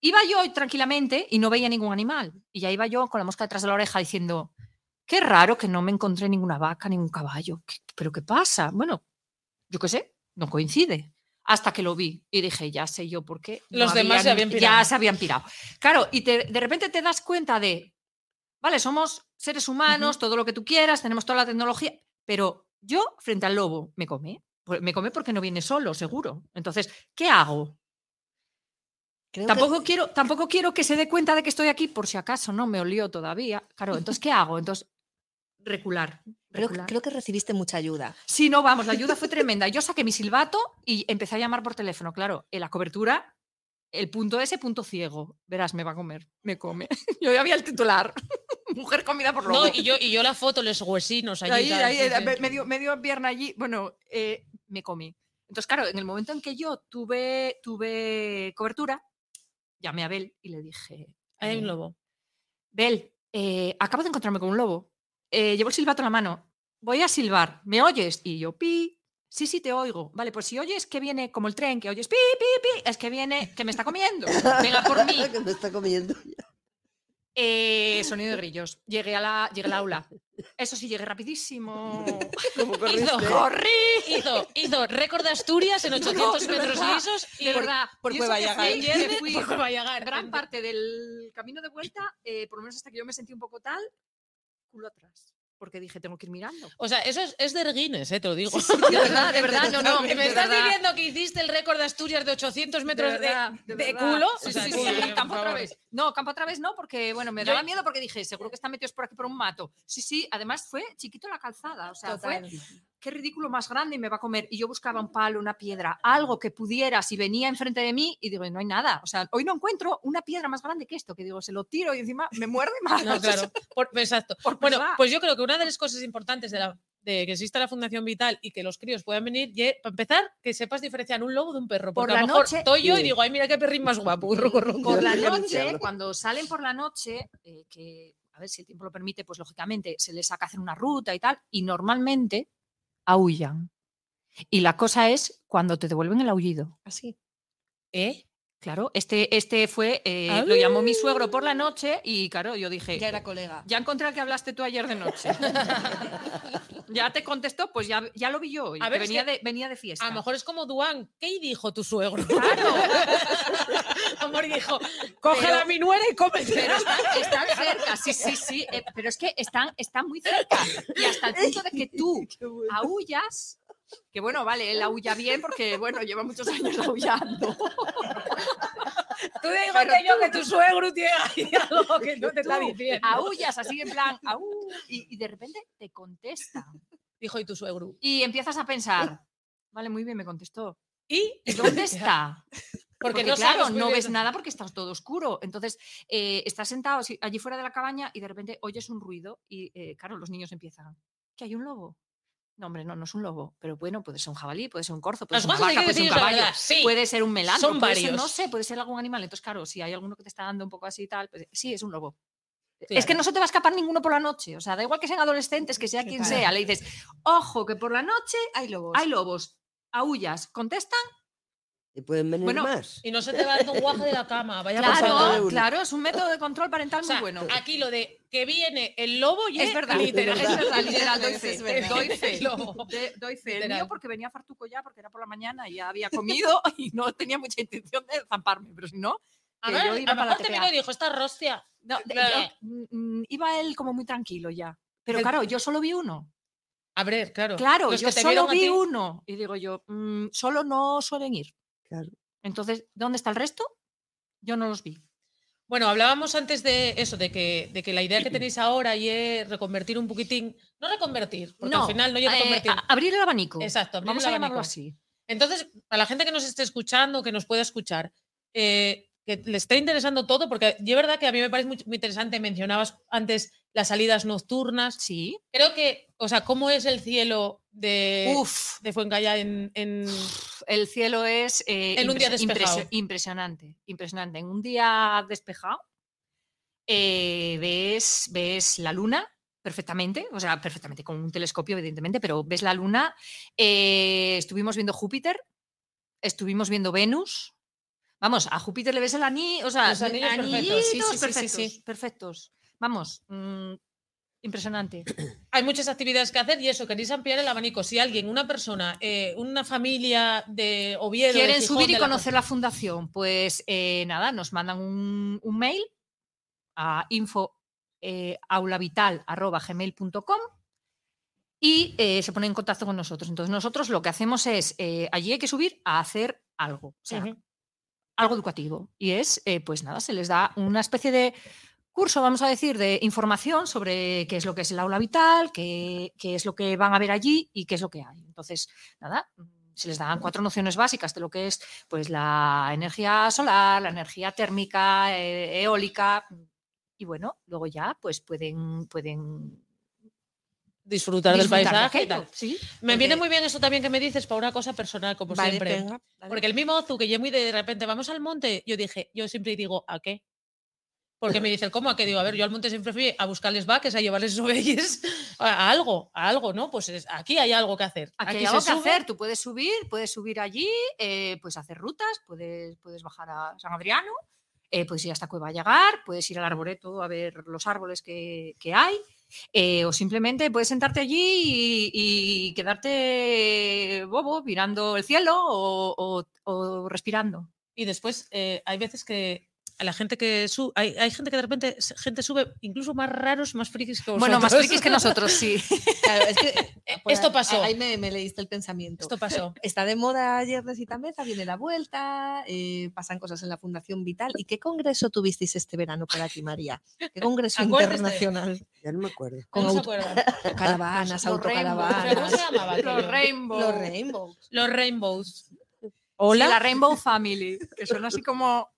Iba yo tranquilamente y no veía ningún animal. Y ya iba yo con la mosca detrás de la oreja diciendo, qué raro que no me encontré ninguna vaca, ningún caballo. ¿Qué- ¿Pero qué pasa? Bueno, yo qué sé, no coincide. Hasta que lo vi y dije, ya sé yo por qué. no Los demás se habían pirado. Ya se habían pirado. Claro, y te- de repente te das cuenta de, vale, somos seres humanos, todo lo que tú quieras, tenemos toda la tecnología, pero yo frente al lobo me come. Pues Me come porque no viene solo, seguro. Entonces, ¿qué hago? Creo que- Tampoco quiero, tampoco quiero que se dé cuenta de que estoy aquí por si acaso, no me olió todavía. Claro, entonces, ¿qué hago? Entonces, recular. creo, recular. creo que recibiste mucha ayuda. Sí, no, vamos, la ayuda fue tremenda. Yo saqué mi silbato y empecé a llamar por teléfono. Claro, en la cobertura, el punto ese, punto ciego. Verás, me va a comer, me come. Yo ya había el titular. Mujer comida por lobo. No, y yo, y yo la foto, los huesinos allí. Ahí, tal, ahí, sí, eh, sí. medio, medio pierna allí, bueno, eh, me comí. Entonces, claro, en el momento en que yo tuve, tuve cobertura, llamé a Bel y le dije, hay un eh, lobo. Bel, eh, acabo de encontrarme con un lobo. Eh, llevo el silbato en la mano. Voy a silbar. ¿Me oyes? Y yo, pi. Sí, sí, te oigo. Vale, pues si oyes que viene como el tren, que oyes pi, pi, pi, es que viene, que me está comiendo. Venga por mí. que me está comiendo. Eh, sonido de grillos. Llegué, a la, llegué al aula. Eso sí, llegué rapidísimo. ¿Cómo corriste? ¡Corrí! Hizo, hizo récord de Asturias en 800 de metros verdad, lisos y De verdad. por por gran parte del camino de vuelta, eh, por lo menos hasta que yo me sentí un poco tal, culo atrás. Porque dije, tengo que ir mirando. O sea, eso es, es de Guinness, eh, te lo digo. De verdad, de verdad, no, no. Me estás verdad. diciendo que hiciste el récord de Asturias de 800 metros de, verdad, de culo. Sí, O sea, sí, sí, campo otra vez. No, campo otra vez no, porque bueno, me daba miedo porque dije, seguro que están metidos por aquí por un mato. Sí, sí, además fue chiquito la calzada, o sea, fue Total. Qué ridículo más grande y me va a comer. Y yo buscaba un palo, una piedra, algo que pudiera, si venía enfrente de mí, y digo, no hay nada. O sea, hoy no encuentro una piedra más grande que esto, que digo, se lo tiro y encima me muerde más. No, claro. Por- exacto. Por Bueno, pesar. pues yo creo que una de las cosas importantes de la de que exista la Fundación Vital y que los críos puedan venir, y, para empezar, que sepas diferenciar un lobo de un perro. Por Porque a la lo mejor noche- estoy yo y digo, ay, mira qué perrín más guapo. roco, roco". por la noche, cuando salen por la noche, eh, que a ver si el tiempo lo permite, pues lógicamente se les saca hacer una ruta y tal, y normalmente aullan. Y la cosa es cuando te devuelven el aullido. Así. ¿Eh? Claro, este, este fue, eh, lo llamó mi suegro por la noche y claro, yo dije, Ya era colega. ya encontré al que hablaste tú ayer de noche. ya te contestó, pues ya, ya lo vi yo, y A que ver, es venía, que de, venía de fiesta. A lo mejor es como Duan. ¿Qué dijo tu suegro? Claro. Amor dijo, coge Pero- a mi nuera y cómete. Pero están, están cerca, sí, sí, sí. eh, pero es que están, están muy cerca. Y hasta el punto de que tú aullas, que bueno, vale, él aulla bien porque, bueno, lleva muchos años aullando. Tú que yo que tu suegro tiene ahí algo que no te está diciendo. Aullas así en plan, au, y, y de repente te contesta. Dijo, ¿y tu suegro? Y empiezas a pensar, vale, muy bien, me contestó. ¿Y? ¿Y dónde está? Porque, Porque, no claro, sabes no ves nada porque está todo oscuro. Entonces, eh, estás sentado allí fuera de la cabaña y de repente oyes un ruido y, eh, claro, los niños empiezan, ¿que hay un lobo? No, hombre, no, no es un lobo, pero bueno, puede ser un jabalí, puede ser un corzo, puede ser una vaca, puede ser un caballo, sí. puede ser un melandro, Son puede ser, no sé, puede ser algún animal. Entonces, claro, si hay alguno que te está dando un poco así y tal, pues sí, es un lobo. Es que no se te va a escapar ninguno por la noche. O sea, da igual que sean adolescentes, que sea quien Claro. sea. Le dices, ojo, que por la noche Hay lobos. hay lobos. Aullas, contestan. ¿Y pueden venir Bueno, más? Y no se te va un guaje de la cama. Vaya Claro, claro, es un método de control parental O sea, muy bueno. aquí lo de que viene el lobo y Es verdad, literal. es verdad, literal, doy fe, es verdad. doy fe, El lobo. de- doy fe. El mío porque venía fartuco ya, porque era por la mañana y ya había comido y no tenía mucha intención de zamparme, pero si no, A ver, yo iba a lo para la mejor te TPA. miró y dijo, esta rostia. no, de- Claro. yo, mm, iba él como muy tranquilo ya. Pero El- claro, yo solo vi uno. A ver, claro. Claro, Los yo solo vi uno. Y digo yo, mm, solo no suelen ir. Claro. Entonces, ¿dónde está el resto? Yo no los vi. Bueno, hablábamos antes de eso, de que, de que la idea que tenéis ahora y es reconvertir un poquitín, no reconvertir, porque al final no llega a eh, convertir. abrir el abanico. Exacto, abrir Vamos el a llamarlo abanico. así. Entonces, para la gente que nos esté escuchando, que nos pueda escuchar, eh, que le esté interesando todo, porque yo es verdad que a mí me parece muy, muy interesante, mencionabas antes las salidas nocturnas. Sí. Creo que, o sea, ¿cómo es el cielo de, Uf, de Fuencalla en, en- el cielo es eh, En un día despejado. impresio- impresionante, impresionante. En un día despejado eh, ves, ves la luna perfectamente, o sea, perfectamente, con un telescopio, evidentemente, pero ves la luna. eh, estuvimos viendo Júpiter, estuvimos viendo Venus. Vamos, a Júpiter le ves el anillo, o sea, Los anillos perfectos, anillitos sí, sí, sí, sí, perfectos, sí. perfectos. Vamos, mm, impresionante. Hay muchas actividades que hacer y eso, queréis ampliar el abanico. Si alguien, una persona, eh, una familia de Oviedo... de quieren Gijón, subir y la- conocer la fundación, pues eh, nada, nos mandan un, un mail a info eh, y eh, se ponen en contacto con nosotros. Entonces nosotros lo que hacemos es, allí hay que subir a hacer algo, o sea, algo educativo. Y es, pues nada, se les da una especie de curso, vamos a decir, de información sobre qué es lo que es el aula vital, qué, qué es lo que van a ver allí y qué es lo que hay. Entonces, nada, se les dan cuatro nociones básicas de lo que es pues, la energía solar, la energía térmica, eh, eólica. Y bueno, luego ya pues pueden, pueden Disfrutar del de paisaje y aquello, tal. ¿sí? Me viene muy bien eso también que me dices para una cosa personal, como Vale, siempre. venga. Porque el mismo Ozu, que yo muy de repente, vamos al monte, yo dije, yo siempre digo, ¿a qué? Porque me dice, el ¿cómo? ¿A qué? Digo, a ver, yo al monte siempre fui a buscarles vaques, a llevarles oveyes, a, a algo, a algo, ¿no? Pues es- aquí hay algo que hacer. Aquí, hay se algo que sube, hacer. Tú puedes subir, puedes subir allí, eh, puedes hacer rutas, puedes, puedes bajar a San Adriano, eh, puedes ir hasta Cueva Llegar, puedes ir al arboreto a ver los árboles que, que hay, eh, o simplemente puedes sentarte allí y, y quedarte bobo mirando el cielo o, o- o respirando. Y después eh, hay veces que a la gente que sube, hay, hay gente que de repente, gente sube incluso más raros, más frikis que vosotros. Bueno, más frikis que nosotros, sí. Claro, es que, por esto ahí- pasó. Ahí me, me leíste el pensamiento. Esto pasó. Está de moda Yernesita Meza, viene la vuelta, eh, pasan cosas en la Fundación Vital. ¿Y qué congreso tuvisteis este verano por aquí, María? ¿Qué congreso Acuérdate. internacional? Ya no me acuerdo. Con ¿Cómo se auto- acuerdan? Caravanas, Los ¿Pero ¿Cómo autocaravanas. se llamaba Los aquello? Rainbow. Los Rainbows. Los Rainbows. Sí, la Rainbow Family, que son así como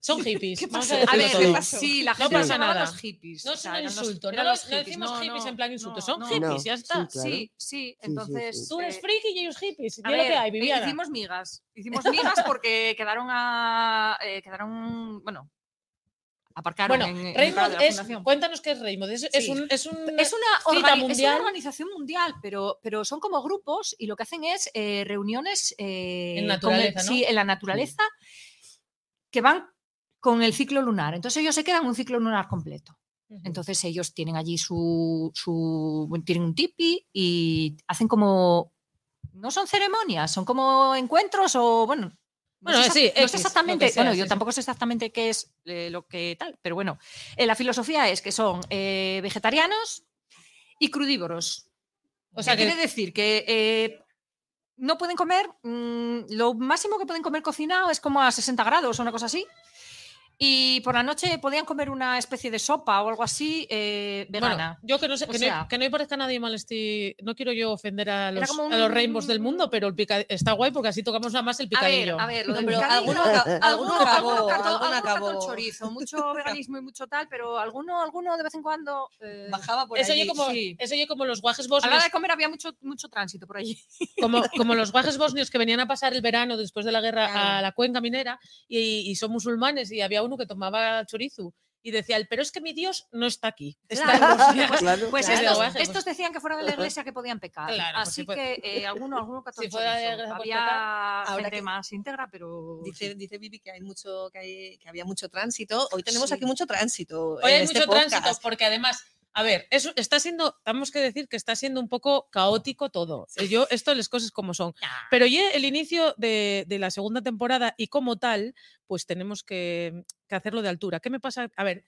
Son hippies. ¿Qué pasó? a ver. ¿qué pasó? sí, la No gente pasa los llamaba nada. los hippies. No es un insulto, no, los no decimos no, hippies no, en plan insulto, no, son no. hippies, No, ya está. sí, claro. Sí, sí, entonces. sí. Tú eres eh, friki y ellos hippies. a Di lo que hay, Viviana. hicimos migas. Hicimos migas porque quedaron a. eh, quedaron. Bueno. Aparcaron Bueno, en, en Raymond la es. Cuéntanos qué es Raymond. Es, es Sí. un. Es, un, Es una, cita es una organización mundial, pero, pero son como grupos y lo que hacen es eh, reuniones eh, En con naturaleza, el- ¿no? sí, en la naturaleza que van con el ciclo lunar. Entonces ellos se quedan un ciclo lunar completo. Entonces ellos tienen allí su, su tienen un tipi y hacen como no son ceremonias, son como encuentros o bueno. no Bueno, sé sí, no sé X, exactamente, sea, bueno, sí, yo sí. tampoco sé exactamente qué es eh, lo que tal, pero bueno, eh, la filosofía es que son eh, vegetarianos y crudívoros. O sea que- quiere decir que eh, no pueden comer, mm, lo máximo que pueden comer cocinado es como a 60 grados o una cosa así. Y por la noche podían comer una especie de sopa o algo así eh, Bueno, vegana. yo que no sé, que, sea- no, que no me parezca nadie mal este. No quiero yo ofender a los, como a los un- rainbows del mundo, pero el pica- está guay porque así tocamos nada más el a ver, picadillo. a ver, lo del pero picadillo- alguno, alguno acabó, alguno cató- alguno acabó. chorizo, mucho veganismo y mucho tal, pero alguno, alguno de vez en cuando. eh, Bajaba por Eso allí. como, sí. eso oye como los guajes a la hora bosnios, de comer había mucho, mucho tránsito por allí. como, como los guajes bosnios que venían a pasar el verano después de la guerra a Claro. la cuenca minera y, y son musulmanes y había uno que tomaba chorizo y decía, pero es que mi Dios no está aquí. Está en Claro. Bosnia". Pues- Claro. Pues Claro. estos, decían que fuera de la iglesia que podían pecar. Claro, pues Así que eh, alguno, alguno cató Si el fuera de la chorizo. iglesia, Había Ahora gente que- más íntegra, pero. Dice, dice Vivi que hay mucho, que, hay, que había mucho tránsito. Hoy tenemos Sí. aquí mucho tránsito. Hoy en hay este mucho podcast. tránsito porque además, a ver, eso está siendo, tenemos que decir que está siendo un poco caótico todo. Yo, esto las cosas como son. Pero ya el inicio de, de la segunda temporada y como tal, pues tenemos que, que hacerlo de altura. ¿Qué me pasa? A ver,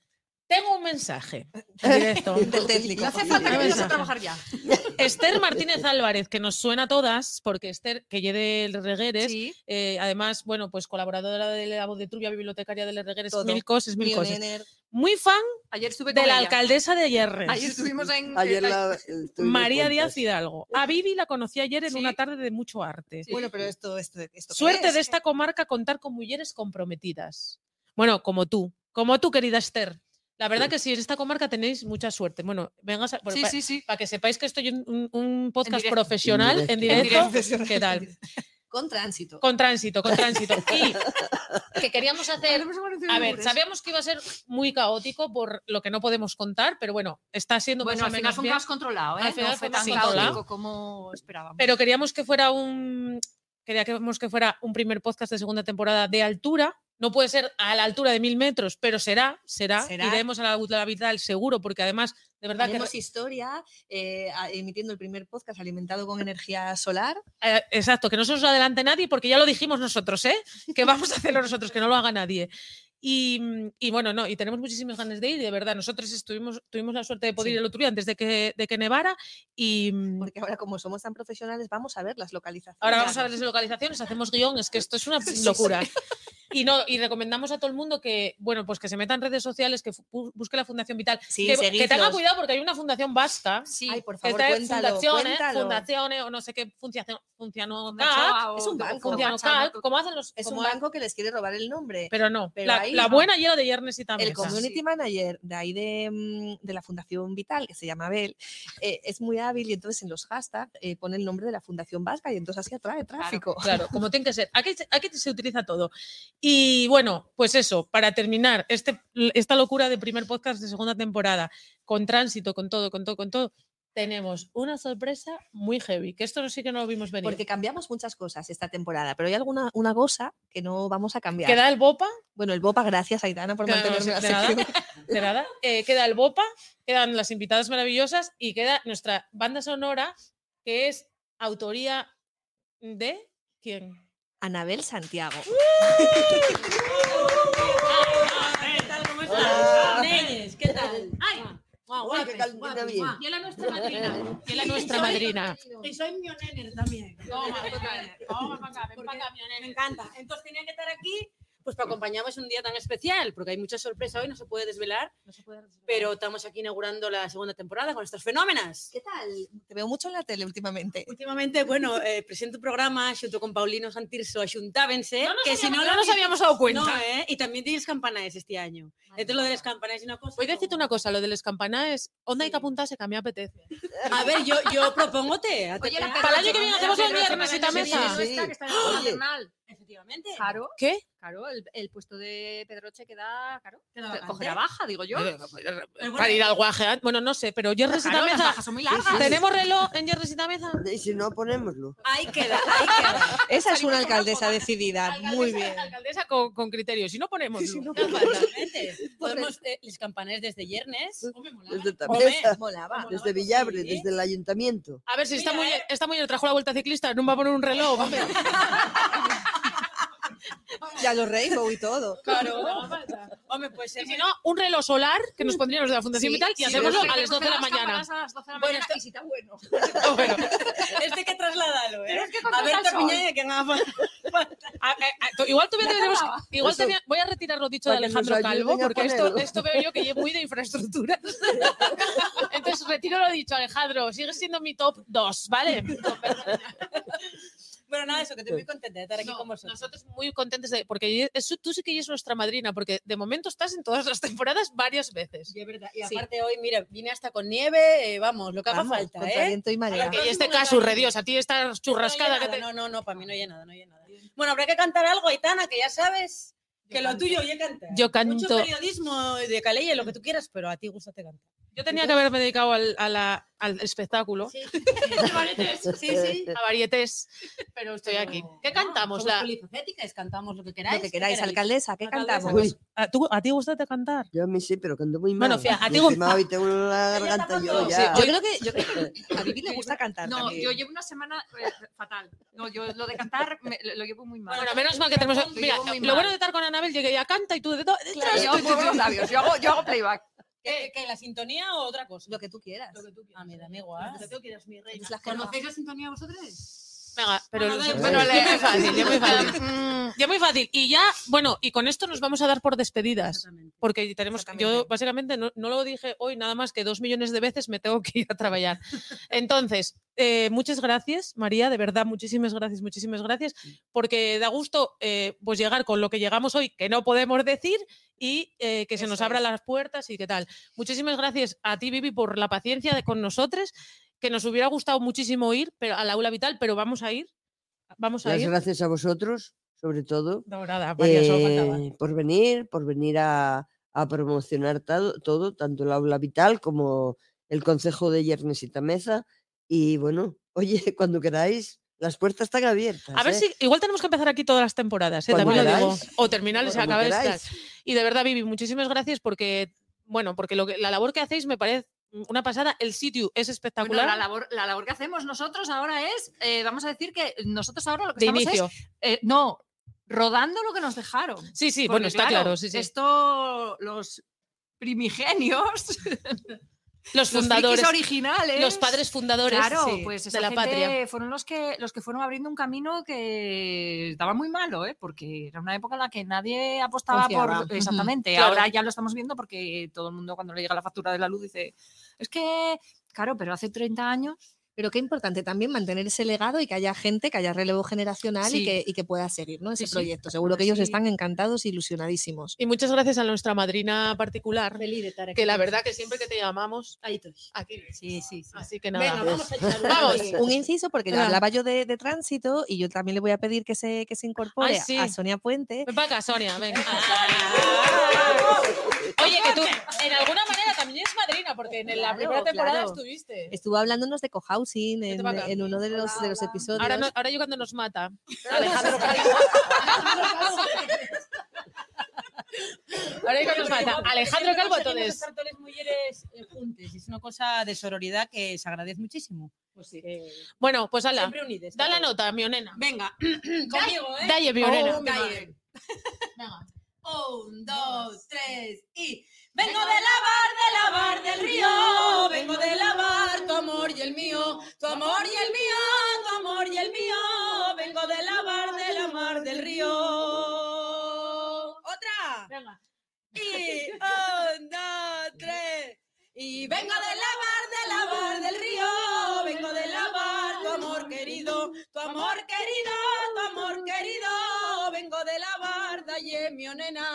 tengo un mensaje en directo. Del técnico. No hace falta que vayas a trabajar ya. Esther Martínez Álvarez, que nos suena a todas, porque Esther, que lleve el Regueres, Sí. eh, además, bueno, pues colaboradora de la voz de Trubia, bibliotecaria de Regueres, Todo. mil cosas, mil cosas. Muy fan Ayer estuve de la ella. alcaldesa de Yerres. Ayer estuvimos en. Ayer la, María Díaz. Hidalgo. A Vivi la conocí ayer en Sí. una tarde de mucho arte. Sí. Bueno, pero esto, esto, esto ¿qué Suerte es? de esta comarca contar con mujeres comprometidas. Bueno, como tú, como tú, querida Esther. La verdad que sí, en esta comarca tenéis mucha suerte. Bueno, vengas a, Sí, para, sí, sí. que sepáis que estoy en un, un podcast profesional en En directo. directo. ¿Qué tal? Con tránsito. Con tránsito, con tránsito. Y que queríamos hacer a ver, sabíamos que iba a ser muy caótico por lo que no podemos contar, pero bueno, está siendo Bueno, más al o final menos fue caos controlado, ¿eh? Al final no fue tan más controlado. caótico como esperábamos. Pero queríamos que fuera un queríamos que fuera un primer podcast de segunda temporada de altura. No puede ser a la altura de mil metros, pero será, será. Será. Iremos a la Utla Vital seguro, porque además, de verdad que Haremos historia eh, emitiendo el primer podcast alimentado con energía solar. Eh, exacto, que no se nos adelante nadie, porque ya lo dijimos nosotros, ¿eh? Que vamos a hacerlo nosotros, que no lo haga nadie. Y, y bueno, no, y tenemos muchísimas ganas de ir, de verdad, nosotros estuvimos, tuvimos la suerte de poder Sí. ir el otro día antes de que, de que nevara, y mm, Porque ahora, como somos tan profesionales, vamos a ver las localizaciones. ahora vamos a ver las localizaciones, hacemos guion, es que esto es una locura. Y no, y recomendamos a todo el mundo que, bueno, pues que se meta en redes sociales, que busque la Fundación Vital, Sí, que, que tenga cuidado porque hay una fundación vasca, sí, Ay, por favor, cuéntalo, fundaciones, cuéntalo. fundaciones o no sé qué fundación, funcionó es un banco. ¿no? como hacen los Es como un banco que les quiere robar el nombre. pero no, Pero la, ahí la va. buena lleva de Yernes y también. el community manager de ahí de, mm, de la Fundación Vital, que se llama Abel, eh, es muy hábil y entonces en los hashtags eh, pone el nombre de la Fundación Vasca y entonces así atrae tráfico. Claro, como tiene que ser. Aquí, aquí se utiliza todo. Y bueno, pues eso, para terminar este, esta locura de primer podcast de segunda temporada, con tránsito, con todo, con todo, con todo, tenemos una sorpresa muy heavy, que esto no sí que no lo vimos venir. Porque cambiamos muchas cosas esta temporada, pero hay alguna una cosa que no vamos a cambiar. Queda el BOPA, Bueno, el Bopa, gracias Aitana por no mantenerme la sección. de nada, eh, queda el BOPA, quedan las invitadas maravillosas y queda nuestra banda sonora, que es autoría de... ¿Quién? Anabel Santiago. ¿Qué tal? ¿Cómo Hola. Nenes, ¿qué tal? ¡Ay! Guau, qué calentita bien. Y es la nuestra madrina. Y es la nuestra madrina. Y soy mionener también. Toma, toma, toma, para acá, ven Porque para acá, mi Me encanta. Entonces tenía que estar aquí pues para acompañarnos un día tan especial, porque hay mucha sorpresa hoy, no se puede desvelar, pero estamos aquí inaugurando la segunda temporada con estos fenómenos. ¿Qué tal? Te veo mucho en la tele últimamente. Últimamente, bueno, eh, presento un programa junto con Paulino Santirso, xuntábense, No que si no, no lo nos habíamos dado cuenta. No, ¿eh? Y también tienes campanaes este año. Entonces lo de las campanaes es una cosa... Voy a decirte una cosa, lo del escampana es onda hay que apuntarse que a mí me apetece. A ver, yo, yo propongote. Oye, la Para el año que viene hacemos el viernes y mesa. no Sí. está, que está en el. Efectivamente. Claro, ¿Qué? claro, el, el puesto de Pedroche queda, vacante. cogerá baja, digo yo. Para ir al guaje. ¿eh? Bueno, no sé, pero Yernes y Claro, las Tameza. bajas son muy largas. ¿Tenemos reloj en Yernes y Tameza? Y si no, ponémoslo. Ahí queda, ahí queda. Esa es una alcaldesa decidida. Muy bien. Alcaldesa con, con criterio. Si no ponemos. Totalmente. Podemos, eh, los campanes desde Yernes. Desde Molaba. desde Villabre, desde el ayuntamiento. A ver, si está muy, eh. está muy bien, trajo la vuelta ciclista, no va a poner un reloj. Ya los Rainbow y todo. Claro. Hombre, pues si no, un reloj solar que nos pondríamos de la Fundación Sí, Vital y sí, hacémoslo a las 12 de la mañana. A las 12 de la Bueno, mañana esto- y si está bueno. Bueno, este que trasládalo, ¿eh? A ver, sol. Tapiña, que haga falta. a- a- a- to- igual todavía Ya tenemos. Igual voy a retirar lo dicho de Alejandro Calvo, porque esto, esto veo yo que llevo muy de infraestructuras. Entonces retiro lo dicho, Alejandro. Sigues siendo mi top 2, ¿vale? Bueno, nada, eso, que estoy muy contenta de estar aquí No, con vosotros. nosotros muy contentes de. Porque es- tú sí que eres nuestra madrina, porque de momento estás en todas las temporadas varias veces. Sí, es verdad. Y Sí. aparte hoy, mira, vine hasta con nieve, eh, vamos, lo que haga falta, ¿eh? viento y marea. Y este caso, le re Dios, a ti esta churrascada no, que oye te. no, no, no, para mí no hay nada, no hay nada. Bueno, habrá que cantar algo, Aitana, que ya sabes que lo tuyo oye cantar. Yo Mucho canto. periodismo de Calella, lo que tú quieras, pero a ti gustate cantar. Yo tenía que haberme dedicado al, a la- al espectáculo, Sí, sí, sí. sí. a varietés, pero estoy aquí. ¿Qué cantamos? La... polifacéticas, cantamos lo que queráis. Lo que queráis, alcaldesa, ¿qué cantamos? Uy, ¿A, tú- ¿A ti gusta cantar? yo a mí sí, pero canto muy mal. Bueno, fía, a ti- encima hoy tengo la está garganta yo. Yo creo que, yo creo que a Vivi le gusta cantar No, también. yo llevo una semana eh, fatal. No, yo lo de cantar me- lo, llevo muy mal. Bueno, menos mal que tenemos. Lo Mira, lo bueno de estar con Anabel, llegué ya canta y tú de detrás. Claro, yo yo yo hago playback. ¿Qué, qué, la sintonía o otra cosa? Lo que tú quieras. Ah, me da igual. Es la jefa. ¿Conocéis la sintonía vosotros? Venga, pero Bueno, bueno, ya muy fácil, ya muy fácil. Mm, Ya muy fácil. Y ya, bueno, y con esto nos vamos a dar por despedidas. Porque tenemos, yo básicamente no, no lo dije hoy nada más que dos millones de veces me tengo que ir a trabajar. Entonces, eh, muchas gracias, María, de verdad, muchísimas gracias, muchísimas gracias, porque da gusto eh, pues llegar con lo que llegamos hoy, que no podemos decir, y eh, que se nos abran las puertas y qué tal. Muchísimas gracias a ti, Vivi, por la paciencia de, con nosotros, que nos hubiera gustado muchísimo ir pero, al aula vital, pero vamos a ir. Vamos a Las ir. gracias a vosotros, sobre todo, No, nada, María, eh, por venir, por venir a, a promocionar todo, todo, tanto el aula vital como el Consejo de Yernes y Tameza. Y bueno, oye, cuando queráis, las puertas están abiertas. A ver ¿eh? si igual tenemos que empezar aquí todas las temporadas, ¿eh? También lo digo. O Cuando acaba esta. queráis. Y de verdad, Vivi, muchísimas gracias porque, bueno, porque lo que, la labor que hacéis me parece una pasada. El sitio es Bueno, espectacular. la, labor, la labor que hacemos nosotros ahora es, eh, vamos a decir que nosotros ahora lo que de estamos inicio. es, eh, no, rodando lo que nos dejaron. Sí, sí, Porque, bueno, está claro. sí, sí. Esto, los primigenios, Los los fundadores, frikis originales. los padres fundadores Claro, sí, pues de la gente patria. fueron los que los que fueron abriendo un camino que estaba muy malo, ¿eh? porque era una época en la que nadie apostaba Confiaba. por exactamente. Claro. Ahora ya lo estamos viendo porque todo el mundo cuando le llega la factura de la luz dice, es que claro, pero hace 30 años Pero qué importante también mantener ese legado y que haya gente, que haya relevo generacional Sí. y, que, y que pueda seguir ¿no? ese Sí, sí. proyecto. Seguro que ellos están encantados e ilusionadísimos. Y muchas gracias a nuestra madrina particular, que la verdad que siempre que te llamamos, Ahí estoy. aquí. Sí, sí, sí. Así que nada. Venga, vamos a Vamos. Un inciso, porque Ah. hablaba yo de, de tránsito y yo también le voy a pedir que se, que se incorpore Ay, sí. a Sonia Puente. Ven para acá, Sonia, venga. Oye, que tú en alguna manera también es madrina, porque en la primera temporada claro. estuviste. Estuvo hablándonos de cohousing en, uno de los, de los episodios. Ahora, no- ahora yo cuando nos mata. Alejandro Calvo. Ahora yo cuando nos mata. Alejandro Calvo, entonces. Eh. Es una cosa de sororidad que se agradece muchísimo. Pues sí. Eh, Bueno, pues ala. Da la nota, mi onena. Venga, conmigo, ¿eh? Dalle, mi onena. Oh. Venga. Un, dos, tres y. Vengo de la bar, de la bar del río. Vengo de la bar, tu amor y el mío. Tu amor y el mío, tu amor y el mío. Vengo de la bar, de la mar del río. Y un, dos, tres. Y vengo de lavar, de lavar del río, vengo de lavar tu amor querido, tu amor querido, tu amor querido, calle, mi nena.